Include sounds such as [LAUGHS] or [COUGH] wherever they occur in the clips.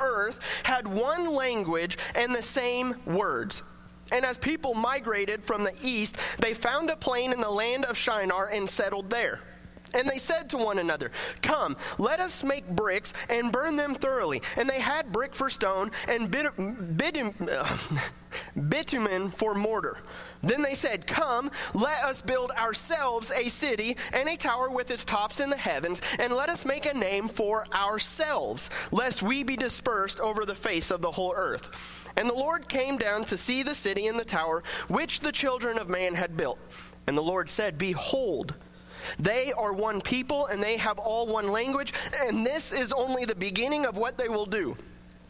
earth had one language and the same words. And as people migrated from the east, they found a plain in the land of Shinar and settled there. And they said to one another, Come, let us make bricks and burn them thoroughly. And they had brick for stone and bit- bit- uh, [LAUGHS] bitumen for mortar. Then they said, Come, let us build ourselves a city and a tower with its tops in the heavens, and let us make a name for ourselves, lest we be dispersed over the face of the whole earth. And the Lord came down to see the city and the tower which the children of man had built. And the Lord said, Behold, they are one people and they have all one language, and this is only the beginning of what they will do.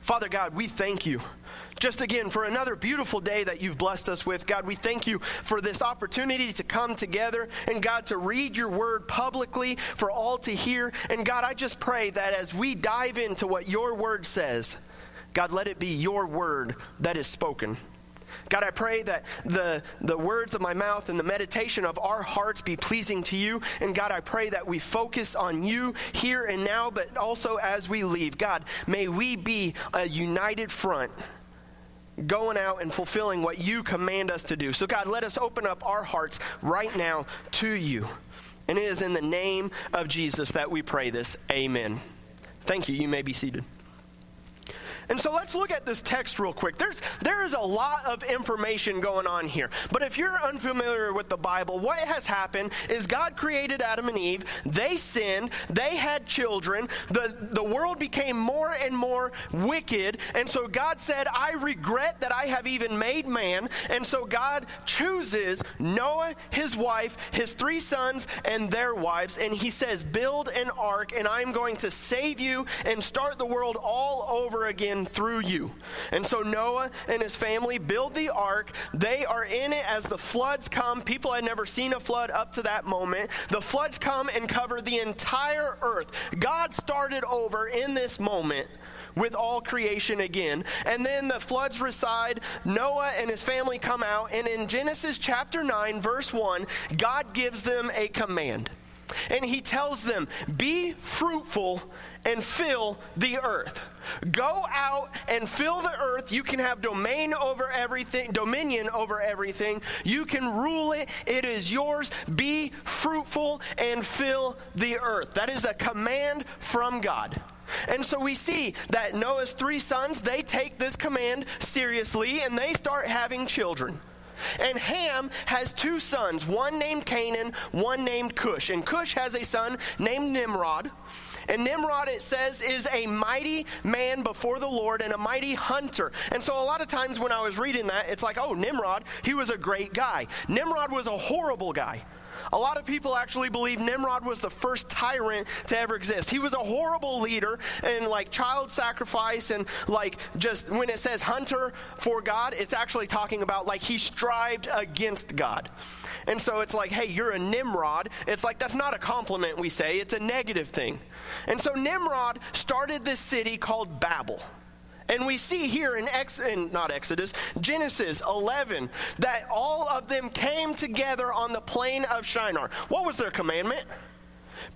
Father God, we thank you just again for another beautiful day that you've blessed us with. God, we thank you for this opportunity to come together and God to read your word publicly for all to hear. And God, I just pray that as we dive into what your word says, God, let it be your word that is spoken. God, I pray that the, the words of my mouth and the meditation of our hearts be pleasing to you. And God, I pray that we focus on you here and now, but also as we leave. God, may we be a united front going out and fulfilling what you command us to do. So, God, let us open up our hearts right now to you. And it is in the name of Jesus that we pray this. Amen. Thank you. You may be seated. And so let's look at this text real quick. There's there is a lot of information going on here. But if you're unfamiliar with the Bible, what has happened is God created Adam and Eve. They sinned. They had children. The the world became more and more wicked. And so God said, "I regret that I have even made man." And so God chooses Noah, his wife, his three sons, and their wives, and he says, "Build an ark, and I'm going to save you and start the world all over again through you. And so Noah and his family build the ark. They are in it as the floods come. People had never seen a flood up to that moment. The floods come and cover the entire earth. God started over in this moment with all creation again. And then the floods reside. Noah and his family come out. And in Genesis chapter 9, verse 1, God gives them a command. And he tells them, Be fruitful and fill the earth. Go out and fill the earth. You can have domain over everything, dominion over everything. You can rule it. It is yours. Be fruitful and fill the earth. That is a command from God. And so we see that Noah's three sons, they take this command seriously and they start having children. And Ham has two sons, one named Canaan, one named Cush. And Cush has a son named Nimrod. And Nimrod, it says, is a mighty man before the Lord and a mighty hunter. And so a lot of times when I was reading that, it's like, oh, Nimrod, he was a great guy. Nimrod was a horrible guy. A lot of people actually believe Nimrod was the first tyrant to ever exist. He was a horrible leader and like child sacrifice and like just when it says hunter for God, it's actually talking about like he strived against God. And so it's like, hey, you're a Nimrod. It's like that's not a compliment we say, it's a negative thing. And so Nimrod started this city called Babel. And we see here in, Ex- in not Exodus, Genesis 11, that all of them came together on the plain of Shinar. What was their commandment?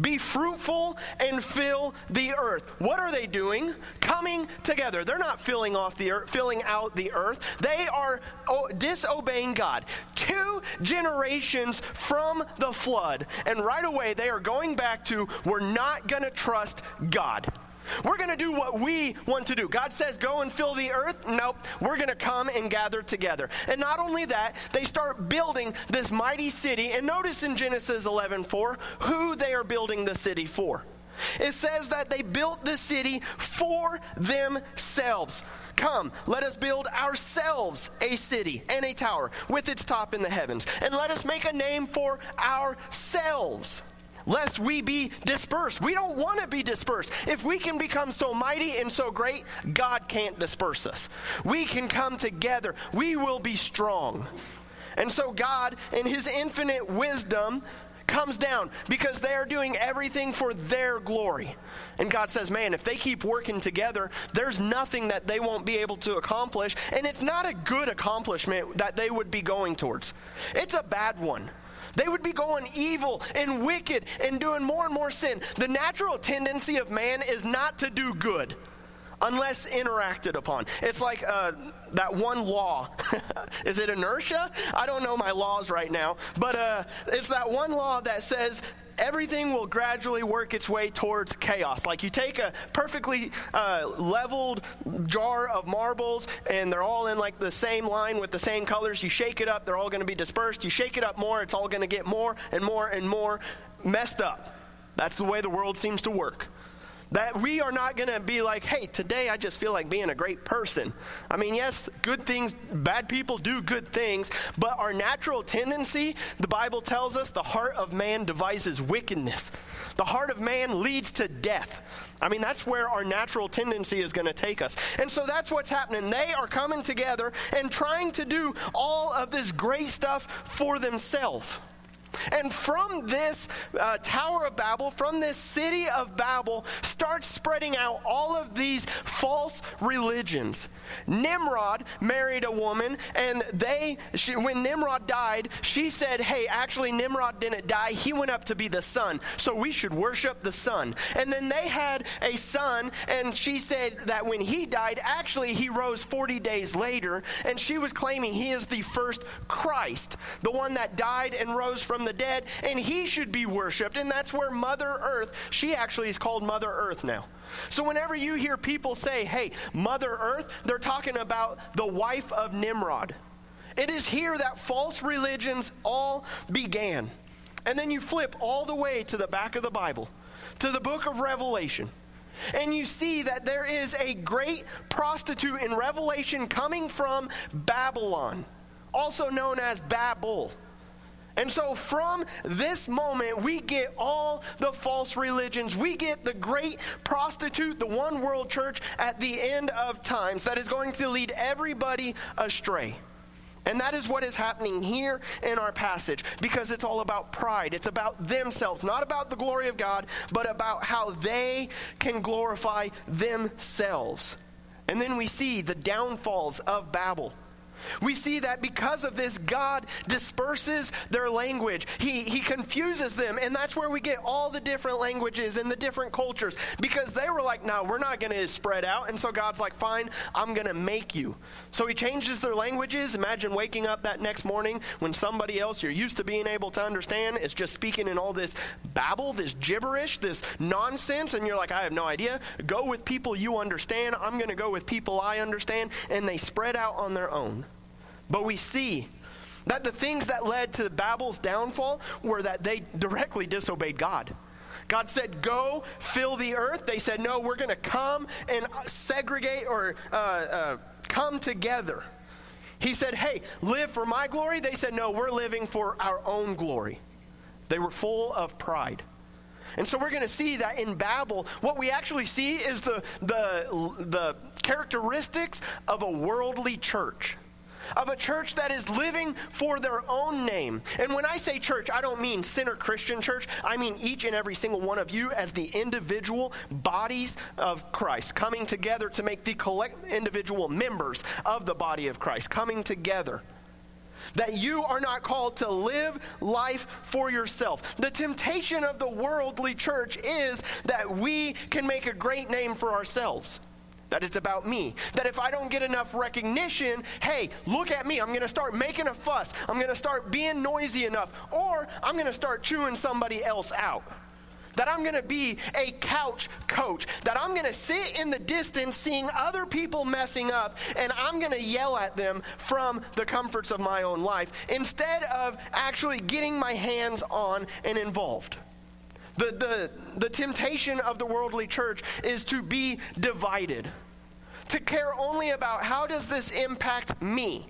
Be fruitful and fill the earth. What are they doing? Coming together. They're not filling off the earth, filling out the earth. They are oh, disobeying God. Two generations from the flood, and right away they are going back to we're not going to trust God. We're going to do what we want to do. God says, go and fill the earth. Nope. We're going to come and gather together. And not only that, they start building this mighty city. And notice in Genesis 11 4 who they are building the city for. It says that they built the city for themselves. Come, let us build ourselves a city and a tower with its top in the heavens. And let us make a name for ourselves lest we be dispersed. We don't want to be dispersed. If we can become so mighty and so great, God can't disperse us. We can come together, we will be strong. And so, God, in His infinite wisdom, comes down because they are doing everything for their glory. And God says, man, if they keep working together, there's nothing that they won't be able to accomplish. And it's not a good accomplishment that they would be going towards, it's a bad one. They would be going evil and wicked and doing more and more sin. The natural tendency of man is not to do good unless interacted upon. It's like uh, that one law. [LAUGHS] Is it inertia? I don't know my laws right now, but uh, it's that one law that says everything will gradually work its way towards chaos. Like you take a perfectly uh, leveled jar of marbles and they're all in like the same line with the same colors. You shake it up, they're all going to be dispersed. You shake it up more, it's all going to get more and more and more messed up. That's the way the world seems to work. That we are not going to be like, hey, today I just feel like being a great person. I mean, yes, good things, bad people do good things, but our natural tendency, the Bible tells us, the heart of man devises wickedness. The heart of man leads to death. I mean, that's where our natural tendency is going to take us. And so that's what's happening. They are coming together and trying to do all of this great stuff for themselves. And from this uh, Tower of Babel, from this city of Babel, starts spreading out all of these false religions. Nimrod married a woman, and they, she, when Nimrod died, she said, Hey, actually, Nimrod didn't die. He went up to be the sun, so we should worship the sun. And then they had a son, and she said that when he died, actually, he rose 40 days later, and she was claiming he is the first Christ, the one that died and rose from the dead, and he should be worshiped. And that's where Mother Earth, she actually is called Mother Earth now. So whenever you hear people say, hey, Mother Earth, they're talking about the wife of Nimrod. It is here that false religions all began. And then you flip all the way to the back of the Bible, to the book of Revelation. And you see that there is a great prostitute in Revelation coming from Babylon, also known as Babel. And so, from this moment, we get all the false religions. We get the great prostitute, the one world church at the end of times that is going to lead everybody astray. And that is what is happening here in our passage because it's all about pride. It's about themselves, not about the glory of God, but about how they can glorify themselves. And then we see the downfalls of Babel. We see that because of this, God disperses their language. He, he confuses them. And that's where we get all the different languages and the different cultures because they were like, no, we're not going to spread out. And so God's like, fine, I'm going to make you. So he changes their languages. Imagine waking up that next morning when somebody else you're used to being able to understand is just speaking in all this babble, this gibberish, this nonsense. And you're like, I have no idea. Go with people you understand. I'm going to go with people I understand. And they spread out on their own. But we see that the things that led to Babel's downfall were that they directly disobeyed God. God said, Go fill the earth. They said, No, we're going to come and segregate or uh, uh, come together. He said, Hey, live for my glory. They said, No, we're living for our own glory. They were full of pride. And so we're going to see that in Babel, what we actually see is the, the, the characteristics of a worldly church of a church that is living for their own name. And when I say church, I don't mean Center Christian Church. I mean each and every single one of you as the individual bodies of Christ coming together to make the collect individual members of the body of Christ coming together that you are not called to live life for yourself. The temptation of the worldly church is that we can make a great name for ourselves that it's about me. That if I don't get enough recognition, hey, look at me, I'm going to start making a fuss. I'm going to start being noisy enough, or I'm going to start chewing somebody else out. That I'm going to be a couch coach. That I'm going to sit in the distance seeing other people messing up and I'm going to yell at them from the comforts of my own life instead of actually getting my hands on and involved. The, the, the temptation of the worldly church is to be divided to care only about how does this impact me?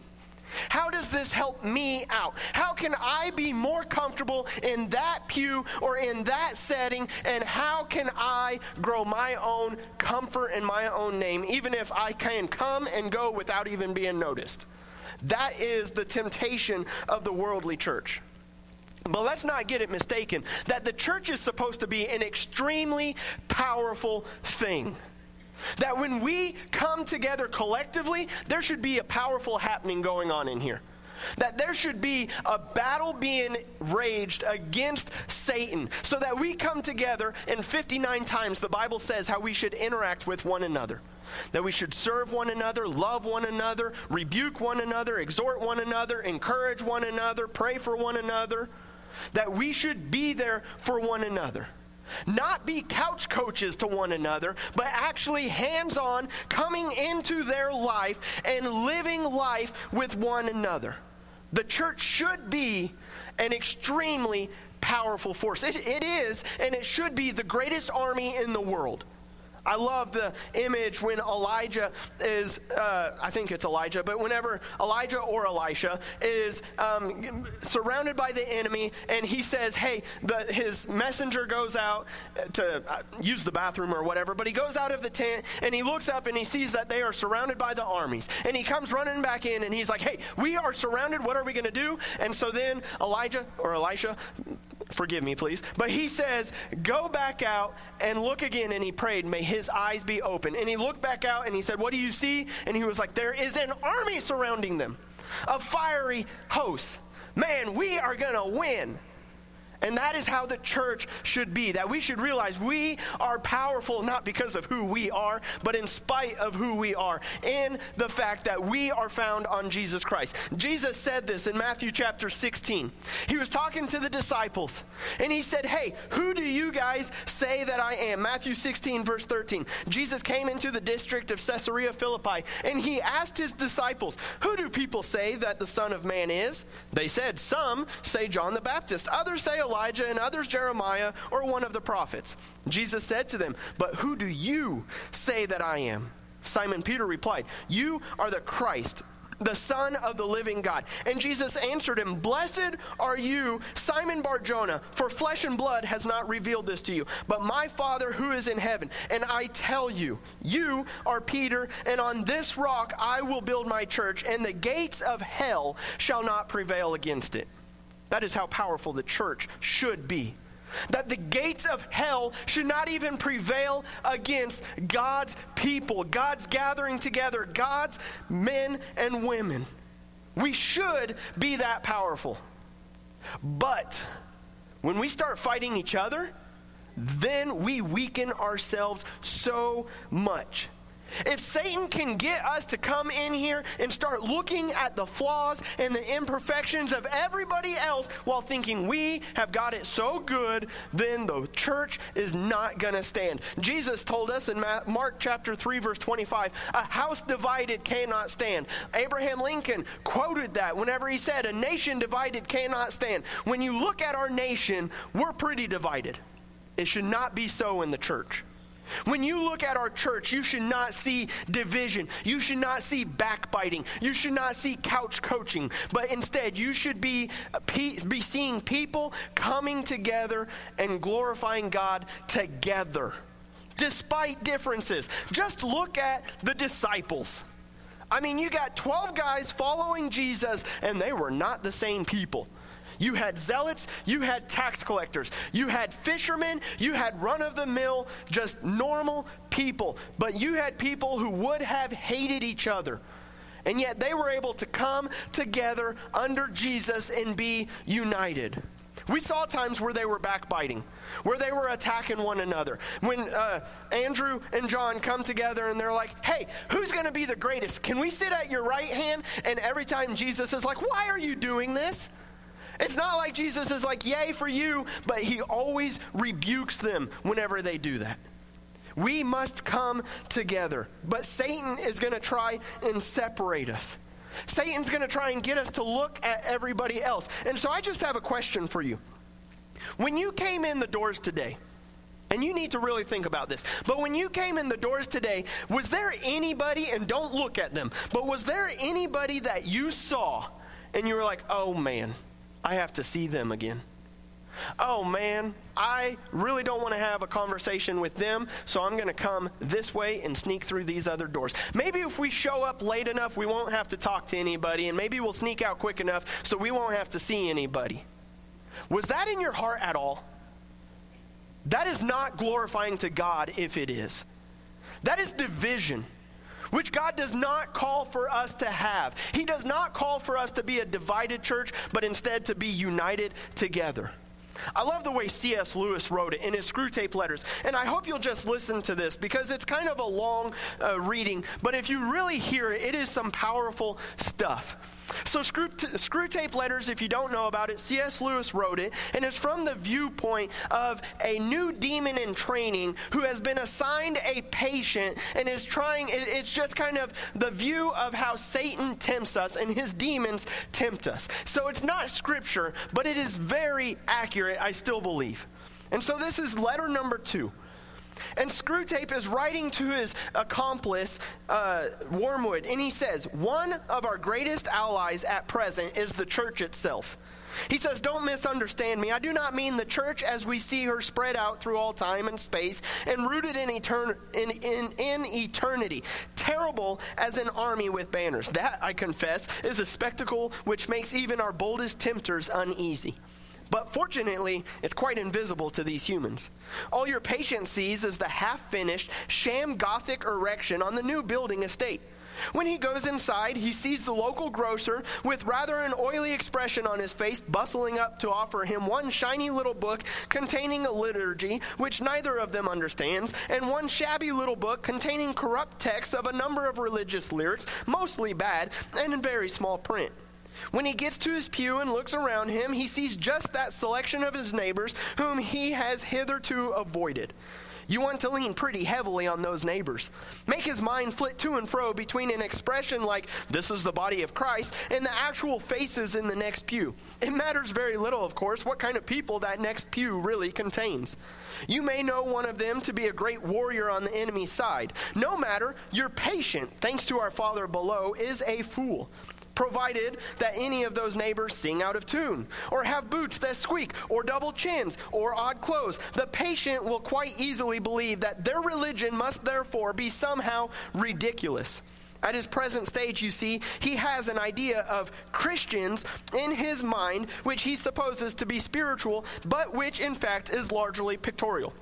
How does this help me out? How can I be more comfortable in that pew or in that setting? And how can I grow my own comfort in my own name, even if I can come and go without even being noticed? That is the temptation of the worldly church. But let's not get it mistaken that the church is supposed to be an extremely powerful thing. That when we come together collectively, there should be a powerful happening going on in here. That there should be a battle being raged against Satan so that we come together, and 59 times the Bible says how we should interact with one another. That we should serve one another, love one another, rebuke one another, exhort one another, encourage one another, pray for one another. That we should be there for one another. Not be couch coaches to one another, but actually hands on, coming into their life and living life with one another. The church should be an extremely powerful force. It, it is, and it should be the greatest army in the world. I love the image when Elijah is, uh, I think it's Elijah, but whenever Elijah or Elisha is um, surrounded by the enemy and he says, hey, the, his messenger goes out to uh, use the bathroom or whatever, but he goes out of the tent and he looks up and he sees that they are surrounded by the armies. And he comes running back in and he's like, hey, we are surrounded. What are we going to do? And so then Elijah or Elisha forgive me, please. But he says, Go back out and look again. And he prayed, May his eyes be open. And he looked back out and he said, What do you see? And he was like, There is an army surrounding them, a fiery host. Man, we are going to win. And that is how the church should be. That we should realize we are powerful not because of who we are, but in spite of who we are, in the fact that we are found on Jesus Christ. Jesus said this in Matthew chapter 16. He was talking to the disciples, and he said, Hey, who do you guys say that I am? Matthew 16, verse 13. Jesus came into the district of Caesarea Philippi, and he asked his disciples, Who do people say that the Son of Man is? They said, Some say John the Baptist, others say Elijah, and others Jeremiah or one of the prophets. Jesus said to them, But who do you say that I am? Simon Peter replied, You are the Christ, the Son of the living God. And Jesus answered him, Blessed are you, Simon Bar Jonah, for flesh and blood has not revealed this to you, but my Father who is in heaven. And I tell you, you are Peter, and on this rock I will build my church, and the gates of hell shall not prevail against it. That is how powerful the church should be. That the gates of hell should not even prevail against God's people, God's gathering together, God's men and women. We should be that powerful. But when we start fighting each other, then we weaken ourselves so much. If Satan can get us to come in here and start looking at the flaws and the imperfections of everybody else while thinking we have got it so good, then the church is not going to stand. Jesus told us in Mark chapter 3 verse 25, a house divided cannot stand. Abraham Lincoln quoted that whenever he said a nation divided cannot stand. When you look at our nation, we're pretty divided. It should not be so in the church. When you look at our church, you should not see division. You should not see backbiting. You should not see couch coaching. But instead, you should be, uh, be seeing people coming together and glorifying God together, despite differences. Just look at the disciples. I mean, you got 12 guys following Jesus, and they were not the same people. You had zealots, you had tax collectors, you had fishermen, you had run of the mill, just normal people. But you had people who would have hated each other. And yet they were able to come together under Jesus and be united. We saw times where they were backbiting, where they were attacking one another. When uh, Andrew and John come together and they're like, hey, who's going to be the greatest? Can we sit at your right hand? And every time Jesus is like, why are you doing this? It's not like Jesus is like, yay for you, but he always rebukes them whenever they do that. We must come together. But Satan is going to try and separate us. Satan's going to try and get us to look at everybody else. And so I just have a question for you. When you came in the doors today, And you need to really think about this. But when you came in the doors today, was there anybody, and don't look at them, but was there anybody that you saw and you were like, oh man, I have to see them again? Oh man, I really don't want to have a conversation with them, so I'm going to come this way and sneak through these other doors. Maybe if we show up late enough, we won't have to talk to anybody, and maybe we'll sneak out quick enough so we won't have to see anybody. Was that in your heart at all? That is not glorifying to God if it is. That is division, which God does not call for us to have. He does not call for us to be a divided church, but instead to be united together. I love the way C.S. Lewis wrote it in his Screwtape Letters. And I hope you'll just listen to this because it's kind of a long uh, reading, but if you really hear it, it is some powerful stuff. So, screw, t- Screwtape Letters, if you don't know about it, C.S. Lewis wrote it, and it's from the viewpoint of a new demon in training who has been assigned a patient and is trying, it, it's just kind of the view of how Satan tempts us and his demons tempt us. So, it's not scripture, but it is very accurate, I still believe. And so, this is letter number two. And Screwtape is writing to his accomplice, uh, Wormwood, and he says, One of our greatest allies at present is the church itself. He says, Don't misunderstand me. I do not mean the church as we see her spread out through all time and space and rooted in, etern- in, in, in eternity, terrible as an army with banners. That, I confess, is a spectacle which makes even our boldest tempters uneasy. But fortunately, it's quite invisible to these humans. All your patient sees is the half finished, sham Gothic erection on the new building estate. When he goes inside, he sees the local grocer with rather an oily expression on his face bustling up to offer him one shiny little book containing a liturgy which neither of them understands, and one shabby little book containing corrupt texts of a number of religious lyrics, mostly bad, and in very small print. When he gets to his pew and looks around him, he sees just that selection of his neighbors whom he has hitherto avoided. You want to lean pretty heavily on those neighbors. Make his mind flit to and fro between an expression like, this is the body of Christ, and the actual faces in the next pew. It matters very little, of course, what kind of people that next pew really contains. You may know one of them to be a great warrior on the enemy's side. No matter, your patient, thanks to our Father below, is a fool provided that any of those neighbors sing out of tune, or have boots that squeak, or double chins, or odd clothes. The patient will quite easily believe that their religion must therefore be somehow ridiculous. At his present stage, you see, he has an idea of Christians in his mind, which he supposes to be spiritual, but which in fact is largely pictorial.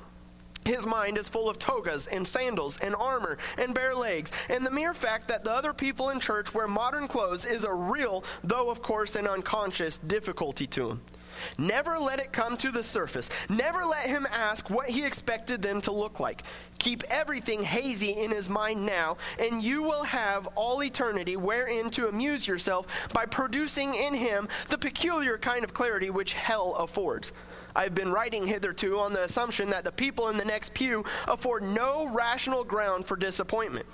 His mind is full of togas and sandals and armor and bare legs, and the mere fact that the other people in church wear modern clothes is a real, though of course an unconscious, difficulty to him. Never let it come to the surface. Never let him ask what he expected them to look like. Keep everything hazy in his mind now, and you will have all eternity wherein to amuse yourself by producing in him the peculiar kind of clarity which hell affords. I've been writing hitherto on the assumption that the people in the next pew afford no rational ground for disappointment.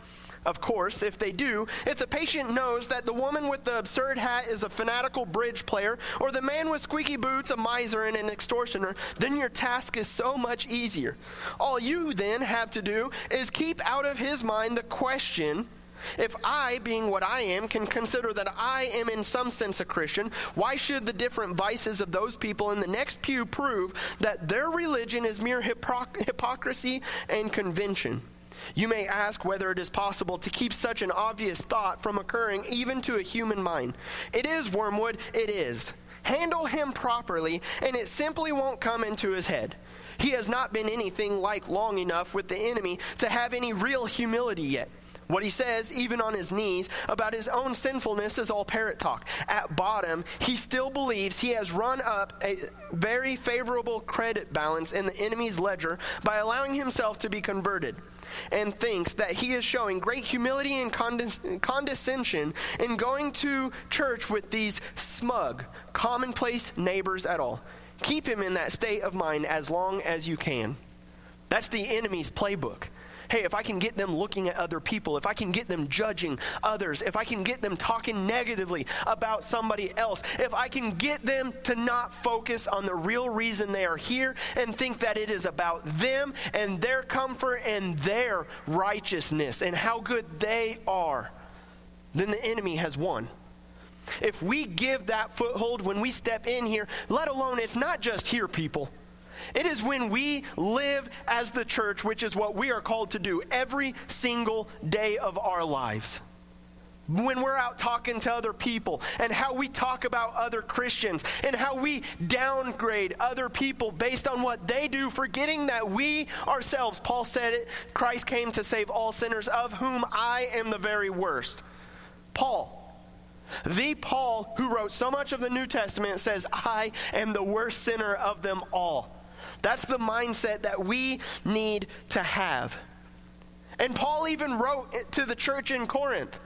Of course, if they do, if the patient knows that the woman with the absurd hat is a fanatical bridge player, or the man with squeaky boots a miser and an extortioner, then your task is so much easier. All you then have to do is keep out of his mind the question if I, being what I am, can consider that I am in some sense a Christian, why should the different vices of those people in the next pew prove that their religion is mere hypocr- hypocrisy and convention? You may ask whether it is possible to keep such an obvious thought from occurring even to a human mind. It is, Wormwood, it is. Handle him properly, and it simply won't come into his head. He has not been anything like long enough with the enemy to have any real humility yet. What he says, even on his knees, about his own sinfulness is all parrot talk. At bottom, he still believes he has run up a very favorable credit balance in the enemy's ledger by allowing himself to be converted and thinks that he is showing great humility and condescension in going to church with these smug, commonplace neighbors at all. Keep him in that state of mind as long as you can. That's the enemy's playbook. Hey, if I can get them looking at other people, if I can get them judging others, if I can get them talking negatively about somebody else, if I can get them to not focus on the real reason they are here and think that it is about them and their comfort and their righteousness and how good they are, then the enemy has won. If we give that foothold when we step in here, let alone it's not just here, people. It is when we live as the church, which is what we are called to do every single day of our lives. When we're out talking to other people and how we talk about other Christians and how we downgrade other people based on what they do, forgetting that we ourselves, Paul said it, Christ came to save all sinners, of whom I am the very worst. Paul, the Paul who wrote so much of the New Testament says, I am the worst sinner of them all. That's the mindset that we need to have. And Paul even wrote to the church in Corinth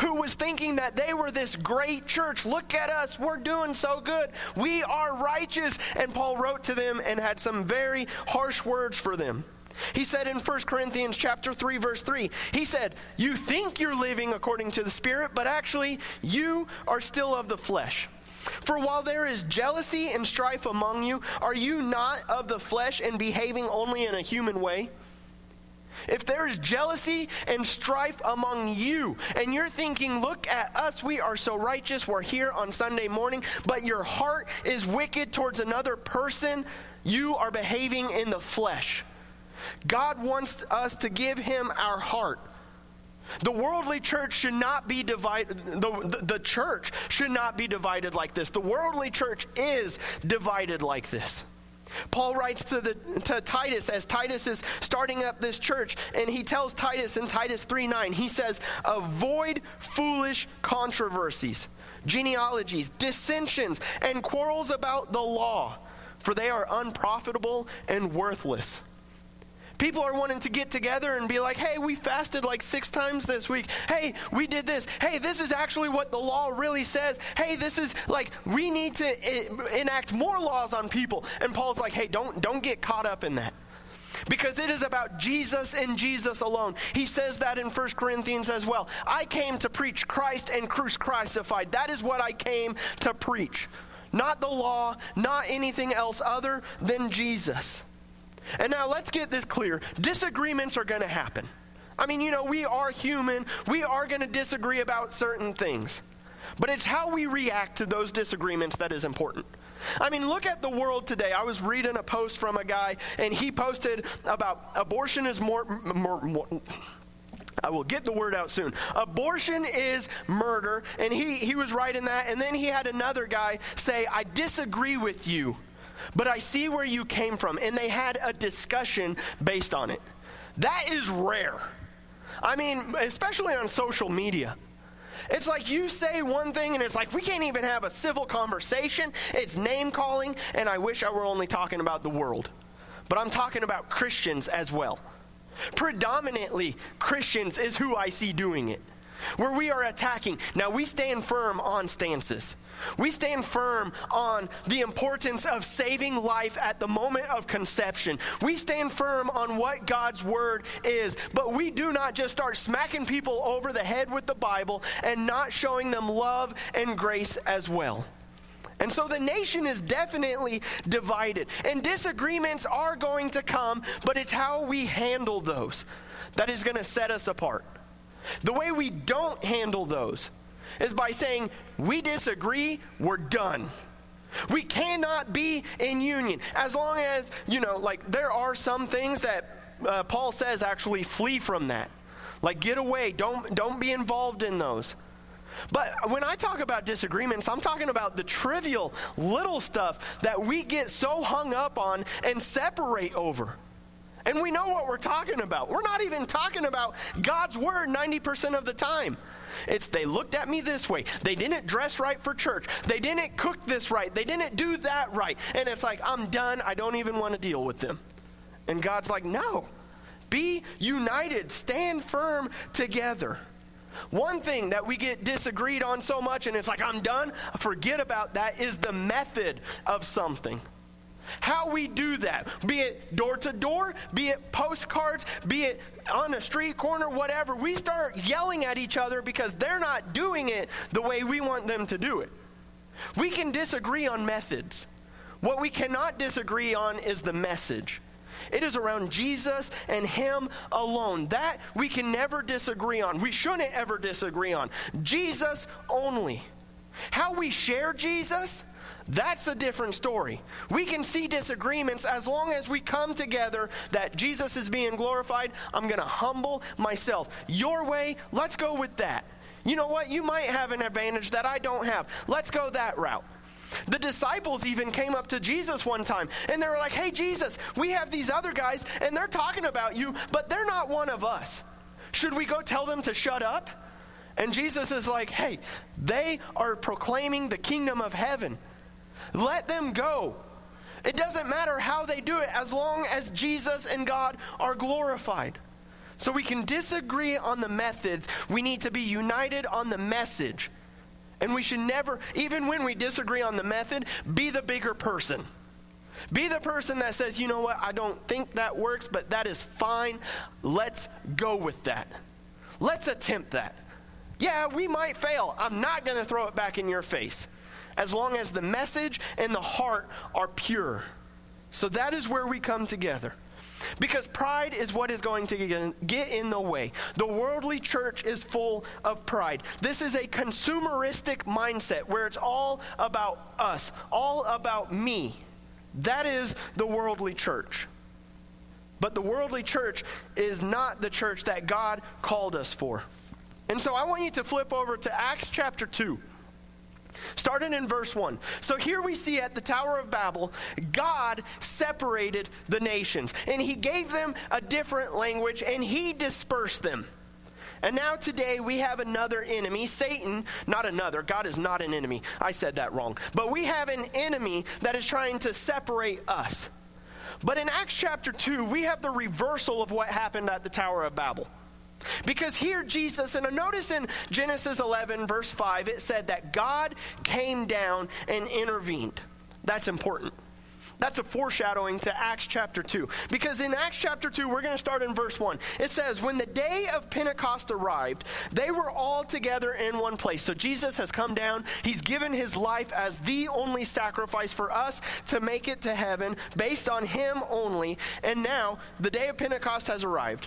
who was thinking that they were this great church. Look at us, we're doing so good. We are righteous. And Paul wrote to them and had some very harsh words for them. He said in 1 Corinthians chapter 3 verse 3, he said, "You think you're living according to the spirit, but actually you are still of the flesh." For while there is jealousy and strife among you, are you not of the flesh and behaving only in a human way? If there is jealousy and strife among you, and you're thinking, look at us, we are so righteous, we're here on Sunday morning, but your heart is wicked towards another person, you are behaving in the flesh. God wants us to give him our heart. The worldly church should not be divided. The, the, the, church should not be divided like this. The worldly church is divided like this. Paul writes to, the, to Titus as Titus is starting up this church, and he tells Titus in Titus 3 9, he says, Avoid foolish controversies, genealogies, dissensions, and quarrels about the law, for they are unprofitable and worthless. People are wanting to get together and be like, hey, we fasted like six times this week. Hey, we did this. Hey, this is actually what the law really says. Hey, this is like, we need to enact more laws on people. And Paul's like, hey, don't, don't get caught up in that because it is about Jesus and Jesus alone. He says that in 1 Corinthians as well. I came to preach Christ and Christ crucified. That is what I came to preach. Not the law, not anything else other than Jesus. And now let's get this clear disagreements are going to happen. I mean, you know, we are human, we are going to disagree about certain things. But it's how we react to those disagreements that is important. I mean, look at the world today. I was reading a post from a guy, and he posted about abortion is more, more, more I will get the word out soon. Abortion is murder, and he, he was writing that, and then he had another guy say, I disagree with you but I see where you came from. And they had a discussion based on it. That is rare. I mean, especially on social media. It's like you say one thing and it's like we can't even have a civil conversation. It's name calling, and I wish I were only talking about the world. But I'm talking about Christians as well. Predominantly, Christians is who I see doing it, where we are attacking. Now, we stand firm on stances. We stand firm on the importance of saving life at the moment of conception. We stand firm on what God's word is, but we do not just start smacking people over the head with the Bible and not showing them love and grace as well. And so the nation is definitely divided, and disagreements are going to come, but it's how we handle those that is going to set us apart. The way we don't handle those is by saying, we disagree, we're done. We cannot be in union as long as, you know, like there are some things that uh, Paul says actually flee from that. Like get away, don't don't be involved in those. But when I talk about disagreements, I'm talking about the trivial little stuff that we get so hung up on and separate over. And we know what we're talking about. We're not even talking about God's word 90% of the time. It's they looked at me this way. They didn't dress right for church. They didn't cook this right. They didn't do that right. And it's like, I'm done. I don't even want to deal with them. And God's like, no. Be united. Stand firm together. One thing that we get disagreed on so much, and it's like, I'm done, forget about that, is the method of something. How we do that, be it door to door, be it postcards, be it on a street corner, whatever, we start yelling at each other because they're not doing it the way we want them to do it. We can disagree on methods. What we cannot disagree on is the message. It is around Jesus and Him alone. That we can never disagree on. We shouldn't ever disagree on. Jesus only. How we share Jesus, that's a different story. We can see disagreements as long as we come together that Jesus is being glorified. I'm going to humble myself. Your way, let's go with that. You know what? You might have an advantage that I don't have. Let's go that route. The disciples even came up to Jesus one time and they were like, Hey, Jesus, we have these other guys and they're talking about you, but they're not one of us. Should we go tell them to shut up? And Jesus is like, Hey, they are proclaiming the kingdom of heaven. Let them go. It doesn't matter how they do it as long as Jesus and God are glorified. So we can disagree on the methods. We need to be united on the message. And we should never, even when we disagree on the method, be the bigger person. Be the person that says, you know what, I don't think that works, but that is fine. Let's go with that. Let's attempt that. Yeah, we might fail. I'm not going to throw it back in your face as long as the message and the heart are pure. So that is where we come together. Because pride is what is going to get in the way. The worldly church is full of pride. This is a consumeristic mindset where it's all about us, all about me. That is the worldly church. But the worldly church is not the church that God called us for. And so I want you to flip over to Acts chapter 2. Starting in verse 1. So here we see at the Tower of Babel, God separated the nations, and He gave them a different language, and He dispersed them. And now today we have another enemy, Satan, not another. God is not an enemy. I said that wrong. But we have an enemy that is trying to separate us. But in Acts chapter 2, we have the reversal of what happened at the Tower of Babel. Because here Jesus, and notice in Genesis 11, verse 5, it said that God came down and intervened. That's important. That's a foreshadowing to Acts chapter 2. Because in Acts chapter 2, we're going to start in verse 1. It says, When the day of Pentecost arrived, they were all together in one place. So Jesus has come down. He's given his life as the only sacrifice for us to make it to heaven based on him only. And now the day of Pentecost has arrived.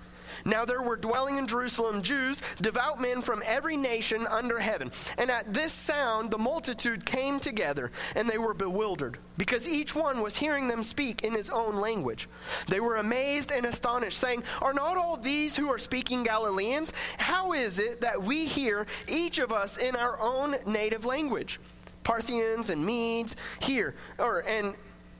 Now there were dwelling in Jerusalem Jews, devout men from every nation under heaven. And at this sound, the multitude came together, and they were bewildered, because each one was hearing them speak in his own language. They were amazed and astonished, saying, Are not all these who are speaking Galileans? How is it that we hear each of us in our own native language? Parthians and Medes here, or and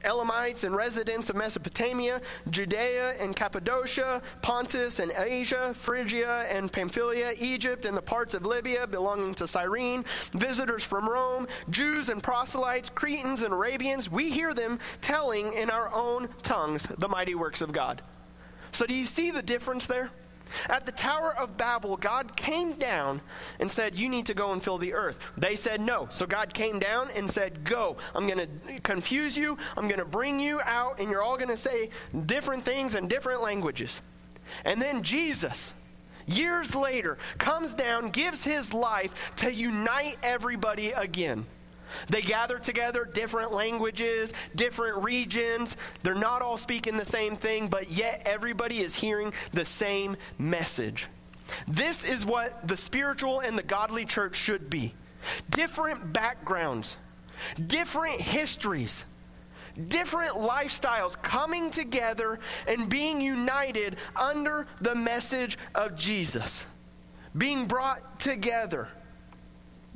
Elamites and residents of Mesopotamia, Judea and Cappadocia, Pontus and Asia, Phrygia and Pamphylia, Egypt and the parts of Libya belonging to Cyrene, visitors from Rome, Jews and proselytes, Cretans and Arabians, we hear them telling in our own tongues the mighty works of God. So, do you see the difference there? At the Tower of Babel, God came down and said, You need to go and fill the earth. They said no. So God came down and said, Go. I'm going to confuse you. I'm going to bring you out, and you're all going to say different things in different languages. And then Jesus, years later, comes down, gives his life to unite everybody again. They gather together different languages, different regions. They're not all speaking the same thing, but yet everybody is hearing the same message. This is what the spiritual and the godly church should be different backgrounds, different histories, different lifestyles coming together and being united under the message of Jesus, being brought together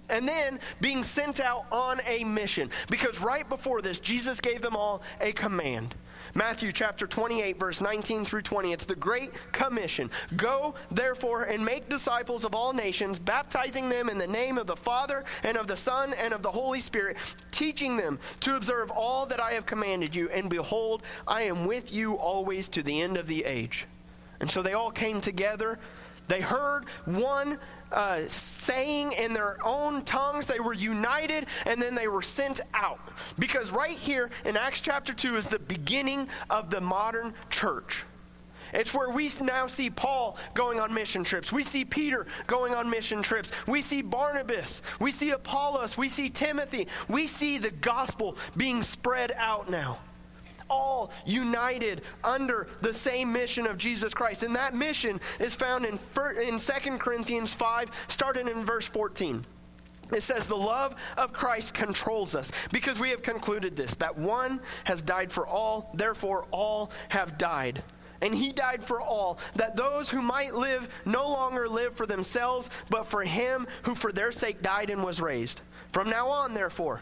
and then being sent out on a mission. Because right before this, Jesus gave them all a command Matthew chapter 28, verse 19 through 20. It's the Great Commission. Go, therefore, and make disciples of all nations, baptizing them in the name of the Father, and of the Son, and of the Holy Spirit, teaching them to observe all that I have commanded you. And behold, I am with you always to the end of the age. And so they all came together. They heard one uh, saying in their own tongues. They were united and then they were sent out. Because right here in Acts chapter 2 is the beginning of the modern church. It's where we now see Paul going on mission trips. We see Peter going on mission trips. We see Barnabas. We see Apollos. We see Timothy. We see the gospel being spread out now all united under the same mission of Jesus Christ. And that mission is found in, in 2 Corinthians 5, starting in verse 14. It says, The love of Christ controls us because we have concluded this that one has died for all, therefore all have died. And he died for all, that those who might live no longer live for themselves, but for him who for their sake died and was raised. From now on, therefore,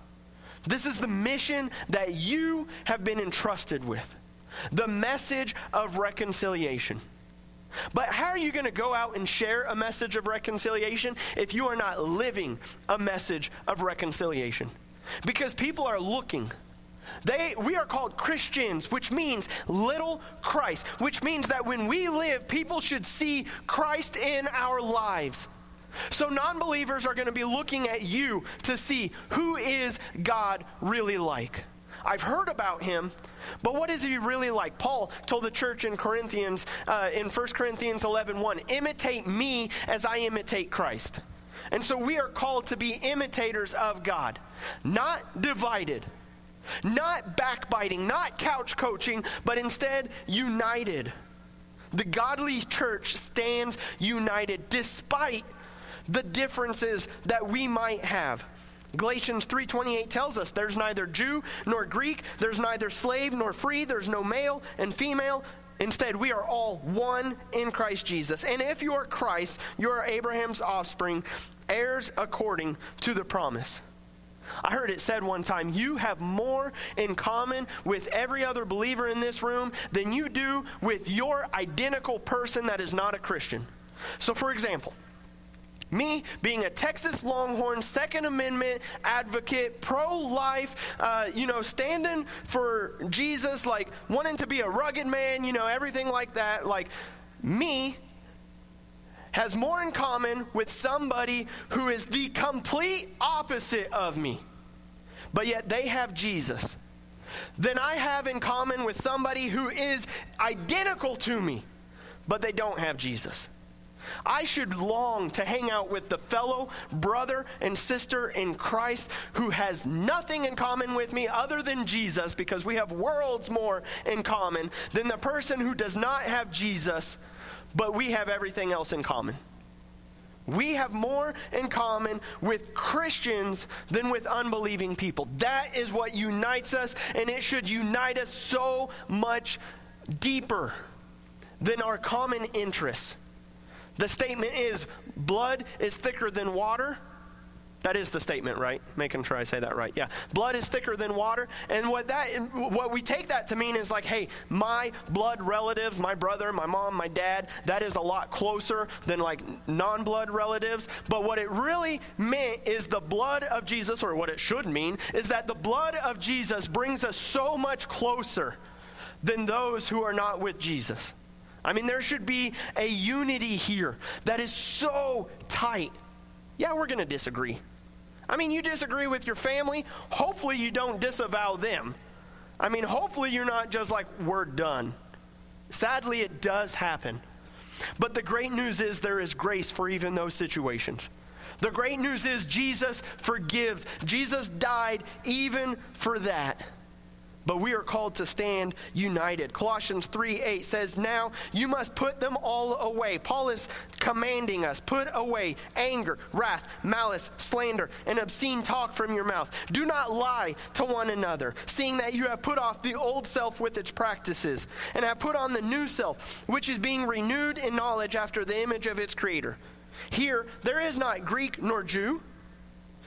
This is the mission that you have been entrusted with the message of reconciliation. But how are you going to go out and share a message of reconciliation if you are not living a message of reconciliation? Because people are looking. They, we are called Christians, which means little Christ, which means that when we live, people should see Christ in our lives. So, non believers are going to be looking at you to see who is God really like. I've heard about him, but what is he really like? Paul told the church in Corinthians, uh, in 1 Corinthians 11 1, imitate me as I imitate Christ. And so we are called to be imitators of God, not divided, not backbiting, not couch coaching, but instead united. The godly church stands united despite the differences that we might have. Galatians 3:28 tells us there's neither Jew nor Greek, there's neither slave nor free, there's no male and female. Instead, we are all one in Christ Jesus. And if you are Christ, you are Abraham's offspring, heirs according to the promise. I heard it said one time, you have more in common with every other believer in this room than you do with your identical person that is not a Christian. So, for example, me being a Texas Longhorn Second Amendment advocate, pro life, uh, you know, standing for Jesus, like wanting to be a rugged man, you know, everything like that. Like, me has more in common with somebody who is the complete opposite of me, but yet they have Jesus, than I have in common with somebody who is identical to me, but they don't have Jesus. I should long to hang out with the fellow brother and sister in Christ who has nothing in common with me other than Jesus because we have worlds more in common than the person who does not have Jesus, but we have everything else in common. We have more in common with Christians than with unbelieving people. That is what unites us, and it should unite us so much deeper than our common interests. The statement is blood is thicker than water. That is the statement, right? Making sure I say that right. Yeah. Blood is thicker than water. And what that what we take that to mean is like, hey, my blood relatives, my brother, my mom, my dad, that is a lot closer than like non-blood relatives. But what it really meant is the blood of Jesus, or what it should mean, is that the blood of Jesus brings us so much closer than those who are not with Jesus. I mean, there should be a unity here that is so tight. yeah, we're going to disagree. I mean, you disagree with your family, hopefully you don't disavow them. I mean, hopefully you're not just like, we're done. Sadly, it does happen. But the great news is there is grace for even those situations. The great news is Jesus forgives. Jesus died even for that but we are called to stand united. Colossians 3 8 says, Now you must put them all away. Paul is commanding us put away anger, wrath, malice, slander, and obscene talk from your mouth. Do not lie to one another, seeing that you have put off the old self with its practices, and have put on the new self, which is being renewed in knowledge after the image of its creator. Here, there is not Greek nor Jew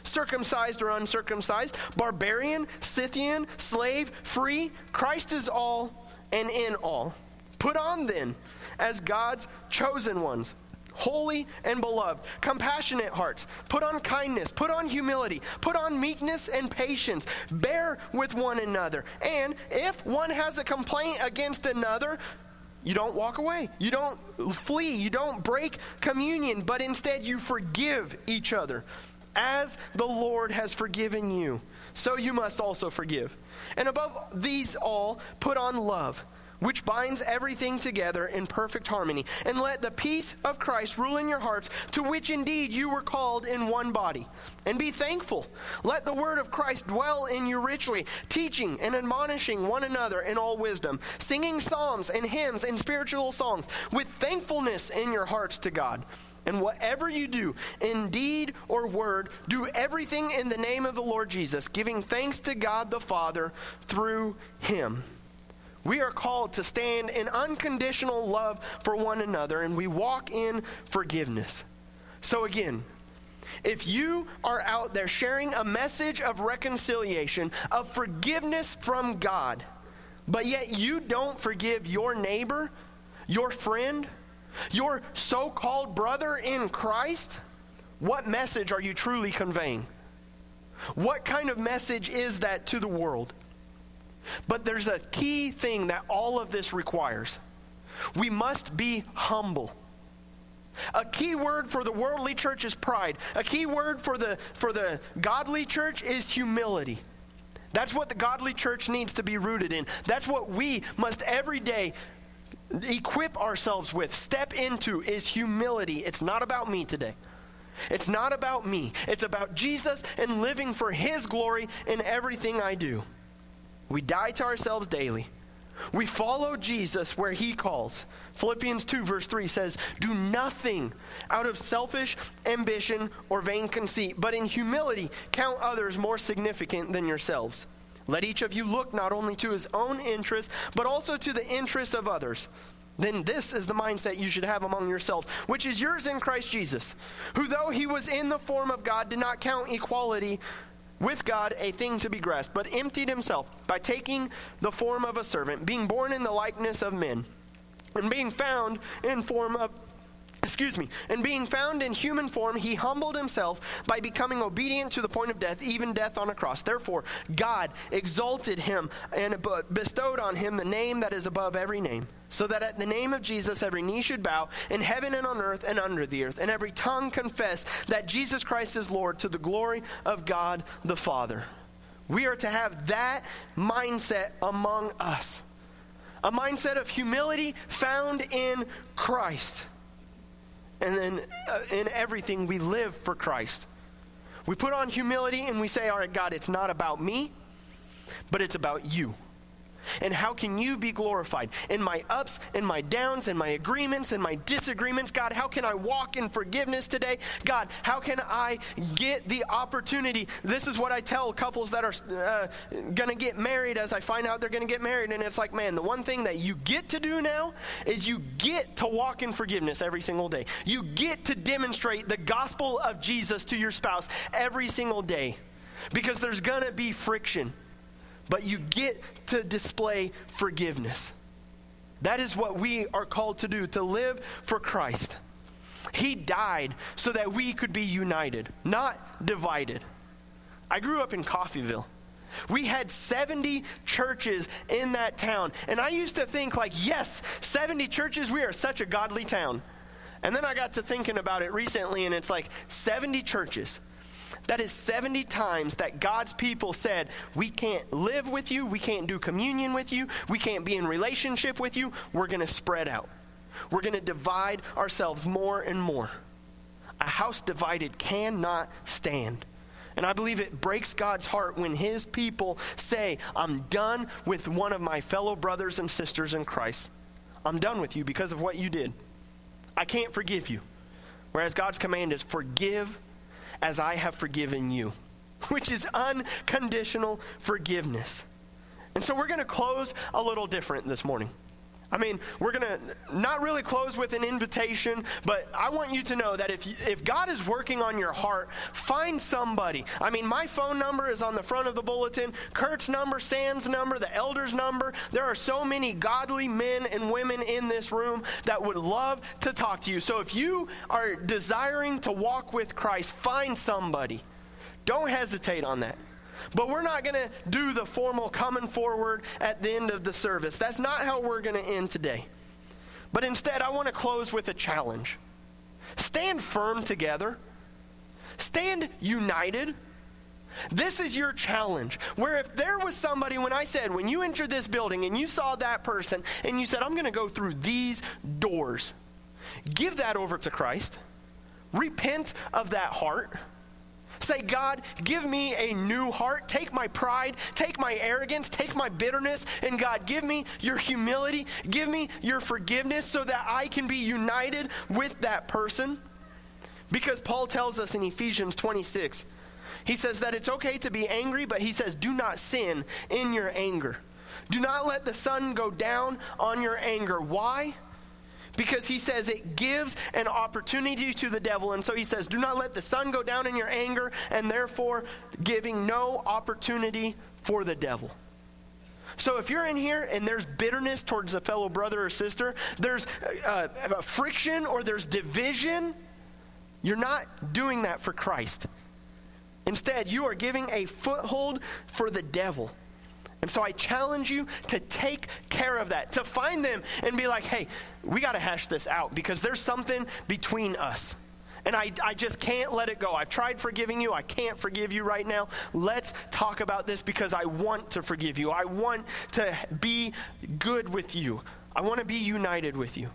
circumcised or uncircumcised, barbarian, Scythian, slave, free. Christ is all and in all. Put on then, as God's chosen ones, holy and beloved, compassionate hearts. Put on kindness, put on humility, put on meekness and patience. Bear with one another. And if one has a complaint against another, you don't walk away. You don't flee. You don't break communion, but instead you forgive each other. As the Lord has forgiven you, so you must also forgive. And above these all, put on love, which binds everything together in perfect harmony. And let the peace of Christ rule in your hearts, to which indeed you were called in one body. And be thankful. Let the word of Christ dwell in you richly, teaching and admonishing one another in all wisdom, singing psalms and hymns and spiritual songs with thankfulness in your hearts to God. And whatever you do, in deed or word, do everything in the name of the Lord Jesus, giving thanks to God the Father through him. We are called to stand in unconditional love for one another, and we walk in forgiveness. So, again, if you are out there sharing a message of reconciliation, of forgiveness from God, but yet you don't forgive your neighbor, your friend, your so called brother in Christ, what message are you truly conveying? What kind of message is that to the world? But there's a key thing that all of this requires. We must be humble. A key word for the worldly church is pride. A key word for the, for the godly church is humility. That's what the godly church needs to be rooted in. That's what we must every day equip ourselves with, step into, is humility. It's not about me today. It's not about me. It's about Jesus and living for His glory in everything I do. We die to ourselves daily. We follow Jesus where He calls. Philippians 2, verse 3 says, Do nothing out of selfish ambition or vain conceit, but in humility count others more significant than yourselves. Let each of you look not only to his own interests, but also to the interests of others. Then this is the mindset you should have among yourselves, which is yours in Christ Jesus, who, though he was in the form of God, did not count equality with God a thing to be grasped, but emptied himself by taking the form of a servant, being born in the likeness of men, and being found in form of excuse me, and being found in human form, he humbled himself by becoming obedient to the point of death, even death on a cross. Therefore, God exalted him and bestowed on him the name that is above every name, so that at the name of Jesus every knee should bow in heaven and on earth and under the earth, and every tongue confess that Jesus Christ is Lord to the glory of God the Father. We are to have that mindset among us. A mindset of humility found in Christ. And then uh, in everything, we live for Christ. We put on humility and we say, All right, God, it's not about me, but it's about you. And how can you be glorified? In my ups and my downs and my agreements and my disagreements, God, how can I walk in forgiveness today? God, how can I get the opportunity? This is what I tell couples that are uh, going to get married as I find out they're going to get married. And it's like, man, the one thing that you get to do now is you get to walk in forgiveness every single day. You get to demonstrate the gospel of Jesus to your spouse every single day because there's going to be friction but you get to display forgiveness. That is what we are called to do, to live for Christ. He died so that we could be united, not divided. I grew up in Coffeyville. We had 70 churches in that town. And I used to think, like, yes, 70 churches, we are such a godly town. And then I got to thinking about it recently, and it's like 70 churches. That is 70 times that God's people said, We can't live with you, we can't do communion with you, we can't be in relationship with you, we're going to spread out. We're going to divide ourselves more and more. A house divided cannot stand. And I believe it breaks God's heart when his people say, I'm done with one of my fellow brothers and sisters in Christ. I'm done with you because of what you did. I can't forgive you. Whereas God's command is, forgive as I have forgiven you, [LAUGHS] which is unconditional forgiveness. And so we're going to close a little different this morning. I mean, we're going to not really close with an invitation, but I want you to know that if, if God is working on your heart, find somebody. I mean, my phone number is on the front of the bulletin, Kurt's number, Sam's number, the elder's number. There are so many godly men and women in this room that would love to talk to you. So if you are desiring to walk with Christ, find somebody. Don't hesitate on that. But we're not going to do the formal coming forward at the end of the service. That's not how we're going to end today. But instead, I want to close with a challenge. Stand firm together. Stand united. This is your challenge. Where if there was somebody, when I said, when you entered this building and you saw that person and you said, I'm going to go through these doors, give that over to Christ. Repent of that heart Say, God, give me a new heart. Take my pride, take my arrogance, take my bitterness, and God, give me your humility, give me your forgiveness so that I can be united with that person. Because Paul tells us in Ephesians 26, he says that it's okay to be angry, but he says, do not sin in your anger. Do not let the sun go down on your anger. Why? Because he says it gives an opportunity to the devil. And so he says, Do not let the sun go down in your anger, and therefore giving no opportunity for the devil. So if you're in here and there's bitterness towards a fellow brother or sister, there's uh, uh friction or there's division, you're not doing that for Christ. Instead, you are giving a foothold for the devil. And so I challenge you to take care of that, to find them and be like, hey, we got to hash this out because there's something between us. And I, I just can't let it go. I've tried forgiving you. I can't forgive you right now. Let's talk about this because I want to forgive you. I want to be good with you. I want to be united with you.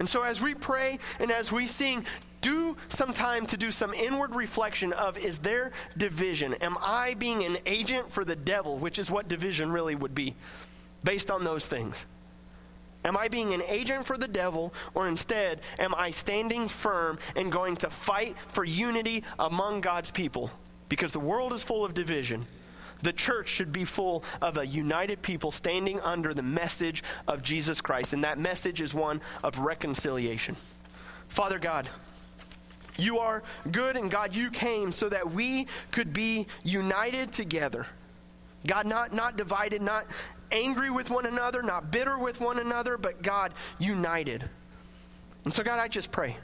And so as we pray and as we sing, do some time to do some inward reflection of is there division? Am I being an agent for the devil, which is what division really would be, based on those things? Am I being an agent for the devil, or instead, am I standing firm and going to fight for unity among God's people? Because the world is full of division. The church should be full of a united people standing under the message of Jesus Christ, and that message is one of reconciliation. Father God, you are good, and God, you came so that we could be united together. God, not, not divided, not angry with one another, not bitter with one another, but God, united. And so, God, I just pray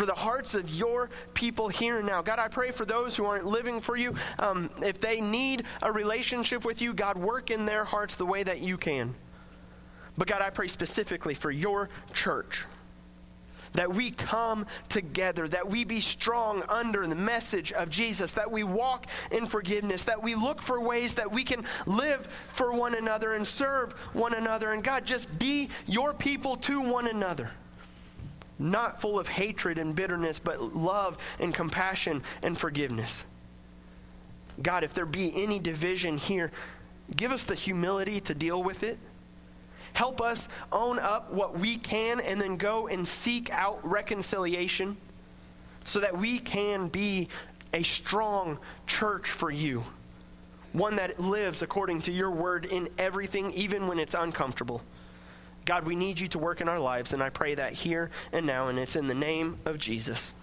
for the hearts of your people here and now. God, I pray for those who aren't living for you. Um, if they need a relationship with you, God, work in their hearts the way that you can. But God, I pray specifically for your church that we come together, that we be strong under the message of Jesus, that we walk in forgiveness, that we look for ways that we can live for one another and serve one another. And God, just be your people to one another. Not full of hatred and bitterness, but love and compassion and forgiveness. God, if there be any division here, give us the humility to deal with it Help us own up what we can and then go and seek out reconciliation so that we can be a strong church for you. One that lives according to your word in everything, even when it's uncomfortable. God, we need you to work in our lives, and I pray that here and now, and it's in the name of Jesus.